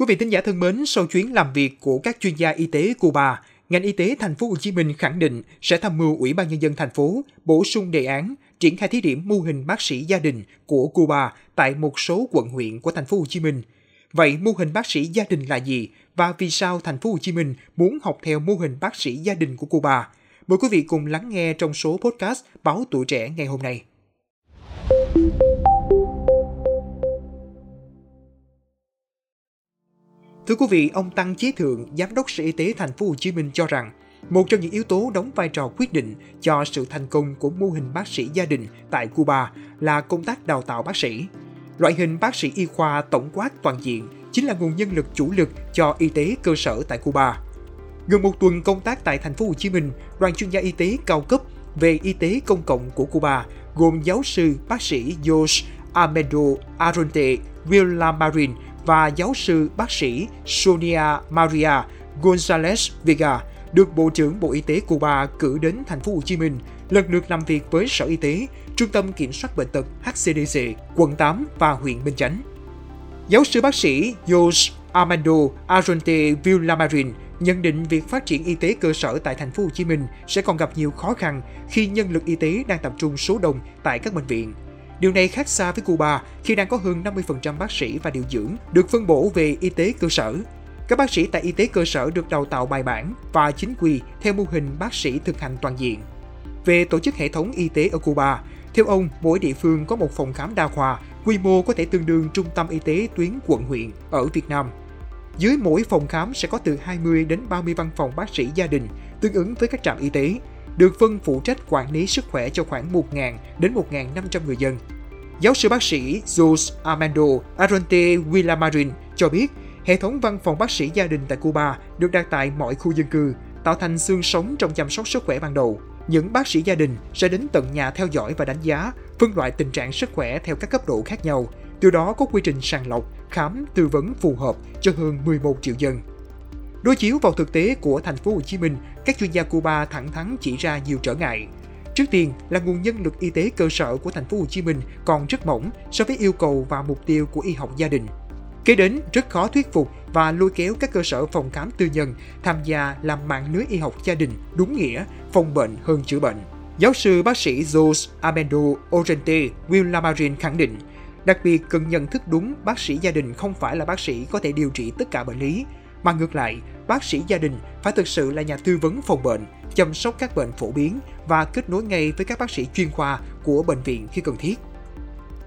Quý vị thính giả thân mến, sau chuyến làm việc của các chuyên gia y tế Cuba, ngành y tế thành phố Hồ Chí Minh khẳng định sẽ tham mưu Ủy ban nhân dân thành phố bổ sung đề án triển khai thí điểm mô hình bác sĩ gia đình của Cuba tại một số quận huyện của thành phố Hồ Chí Minh. Vậy mô hình bác sĩ gia đình là gì và vì sao thành phố Hồ Chí Minh muốn học theo mô hình bác sĩ gia đình của Cuba? Mời quý vị cùng lắng nghe trong số podcast Báo Tuổi Trẻ ngày hôm nay. Thưa quý vị, ông Tăng Chí Thượng, Giám đốc Sở Y tế Thành phố Hồ Chí Minh cho rằng, một trong những yếu tố đóng vai trò quyết định cho sự thành công của mô hình bác sĩ gia đình tại Cuba là công tác đào tạo bác sĩ. Loại hình bác sĩ y khoa tổng quát toàn diện chính là nguồn nhân lực chủ lực cho y tế cơ sở tại Cuba. Gần một tuần công tác tại thành phố Hồ Chí Minh, đoàn chuyên gia y tế cao cấp về y tế công cộng của Cuba gồm giáo sư bác sĩ Jose Amedo Aronte Villamarin và giáo sư bác sĩ Sonia Maria Gonzalez Vega được Bộ trưởng Bộ Y tế Cuba cử đến thành phố Hồ Chí Minh lần lượt làm việc với Sở Y tế, Trung tâm Kiểm soát Bệnh tật HCDC, quận 8 và huyện Bình Chánh. Giáo sư bác sĩ Jose Armando Aronte Villamarin nhận định việc phát triển y tế cơ sở tại thành phố Hồ Chí Minh sẽ còn gặp nhiều khó khăn khi nhân lực y tế đang tập trung số đông tại các bệnh viện. Điều này khác xa với Cuba khi đang có hơn 50% bác sĩ và điều dưỡng được phân bổ về y tế cơ sở. Các bác sĩ tại y tế cơ sở được đào tạo bài bản và chính quy theo mô hình bác sĩ thực hành toàn diện. Về tổ chức hệ thống y tế ở Cuba, theo ông, mỗi địa phương có một phòng khám đa khoa, quy mô có thể tương đương trung tâm y tế tuyến quận huyện ở Việt Nam. Dưới mỗi phòng khám sẽ có từ 20 đến 30 văn phòng bác sĩ gia đình, tương ứng với các trạm y tế, được phân phụ trách quản lý sức khỏe cho khoảng 1.000 đến 1.500 người dân. Giáo sư bác sĩ Zeus Armando Aronte Villamarin cho biết, hệ thống văn phòng bác sĩ gia đình tại Cuba được đặt tại mọi khu dân cư, tạo thành xương sống trong chăm sóc sức khỏe ban đầu. Những bác sĩ gia đình sẽ đến tận nhà theo dõi và đánh giá, phân loại tình trạng sức khỏe theo các cấp độ khác nhau, từ đó có quy trình sàng lọc, khám, tư vấn phù hợp cho hơn 11 triệu dân. Đối chiếu vào thực tế của thành phố Hồ Chí Minh, các chuyên gia Cuba thẳng thắn chỉ ra nhiều trở ngại. Trước tiên là nguồn nhân lực y tế cơ sở của thành phố Hồ Chí Minh còn rất mỏng so với yêu cầu và mục tiêu của y học gia đình. Kế đến, rất khó thuyết phục và lôi kéo các cơ sở phòng khám tư nhân tham gia làm mạng lưới y học gia đình đúng nghĩa, phòng bệnh hơn chữa bệnh. Giáo sư bác sĩ Jose Amendo Orente Willamarin khẳng định, đặc biệt cần nhận thức đúng bác sĩ gia đình không phải là bác sĩ có thể điều trị tất cả bệnh lý, mà ngược lại, bác sĩ gia đình phải thực sự là nhà tư vấn phòng bệnh, chăm sóc các bệnh phổ biến và kết nối ngay với các bác sĩ chuyên khoa của bệnh viện khi cần thiết.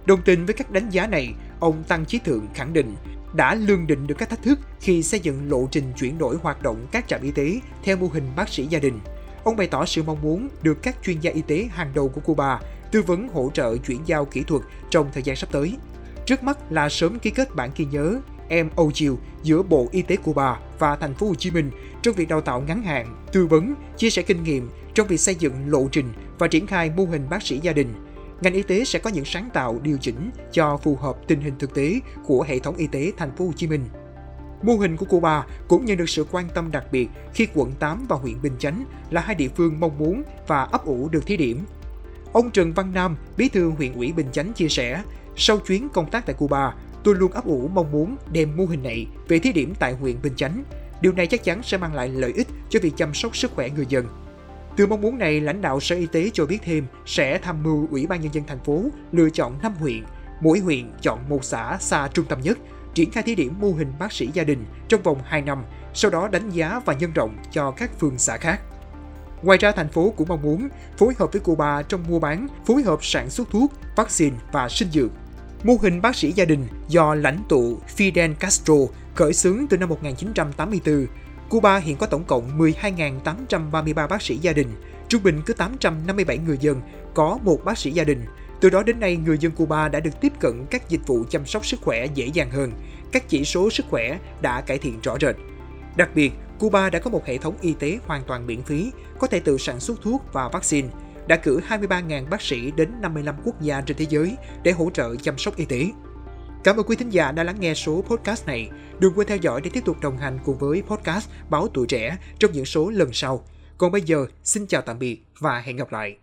Đồng tình với các đánh giá này, ông Tăng Chí Thượng khẳng định đã lương định được các thách thức khi xây dựng lộ trình chuyển đổi hoạt động các trạm y tế theo mô hình bác sĩ gia đình. Ông bày tỏ sự mong muốn được các chuyên gia y tế hàng đầu của Cuba tư vấn hỗ trợ chuyển giao kỹ thuật trong thời gian sắp tới. Trước mắt là sớm ký kết bản ghi nhớ MOU giữa Bộ Y tế Cuba và thành phố Hồ Chí Minh trong việc đào tạo ngắn hạn, tư vấn, chia sẻ kinh nghiệm trong việc xây dựng lộ trình và triển khai mô hình bác sĩ gia đình. Ngành y tế sẽ có những sáng tạo điều chỉnh cho phù hợp tình hình thực tế của hệ thống y tế thành phố Hồ Chí Minh. Mô hình của Cuba cũng nhận được sự quan tâm đặc biệt khi quận 8 và huyện Bình Chánh là hai địa phương mong muốn và ấp ủ được thí điểm. Ông Trần Văn Nam, bí thư huyện ủy Bình Chánh chia sẻ, sau chuyến công tác tại Cuba, tôi luôn ấp ủ mong muốn đem mô hình này về thí điểm tại huyện Bình Chánh. Điều này chắc chắn sẽ mang lại lợi ích cho việc chăm sóc sức khỏe người dân. Từ mong muốn này, lãnh đạo Sở Y tế cho biết thêm sẽ tham mưu Ủy ban Nhân dân thành phố lựa chọn 5 huyện, mỗi huyện chọn một xã xa trung tâm nhất, triển khai thí điểm mô hình bác sĩ gia đình trong vòng 2 năm, sau đó đánh giá và nhân rộng cho các phường xã khác. Ngoài ra, thành phố cũng mong muốn phối hợp với Cuba trong mua bán, phối hợp sản xuất thuốc, vaccine và sinh dược Mô hình bác sĩ gia đình do lãnh tụ Fidel Castro khởi xướng từ năm 1984. Cuba hiện có tổng cộng 12.833 bác sĩ gia đình, trung bình cứ 857 người dân có một bác sĩ gia đình. Từ đó đến nay, người dân Cuba đã được tiếp cận các dịch vụ chăm sóc sức khỏe dễ dàng hơn. Các chỉ số sức khỏe đã cải thiện rõ rệt. Đặc biệt, Cuba đã có một hệ thống y tế hoàn toàn miễn phí, có thể tự sản xuất thuốc và vaccine – đã cử 23.000 bác sĩ đến 55 quốc gia trên thế giới để hỗ trợ chăm sóc y tế. Cảm ơn quý thính giả đã lắng nghe số podcast này. Đừng quên theo dõi để tiếp tục đồng hành cùng với podcast Báo Tuổi Trẻ trong những số lần sau. Còn bây giờ, xin chào tạm biệt và hẹn gặp lại.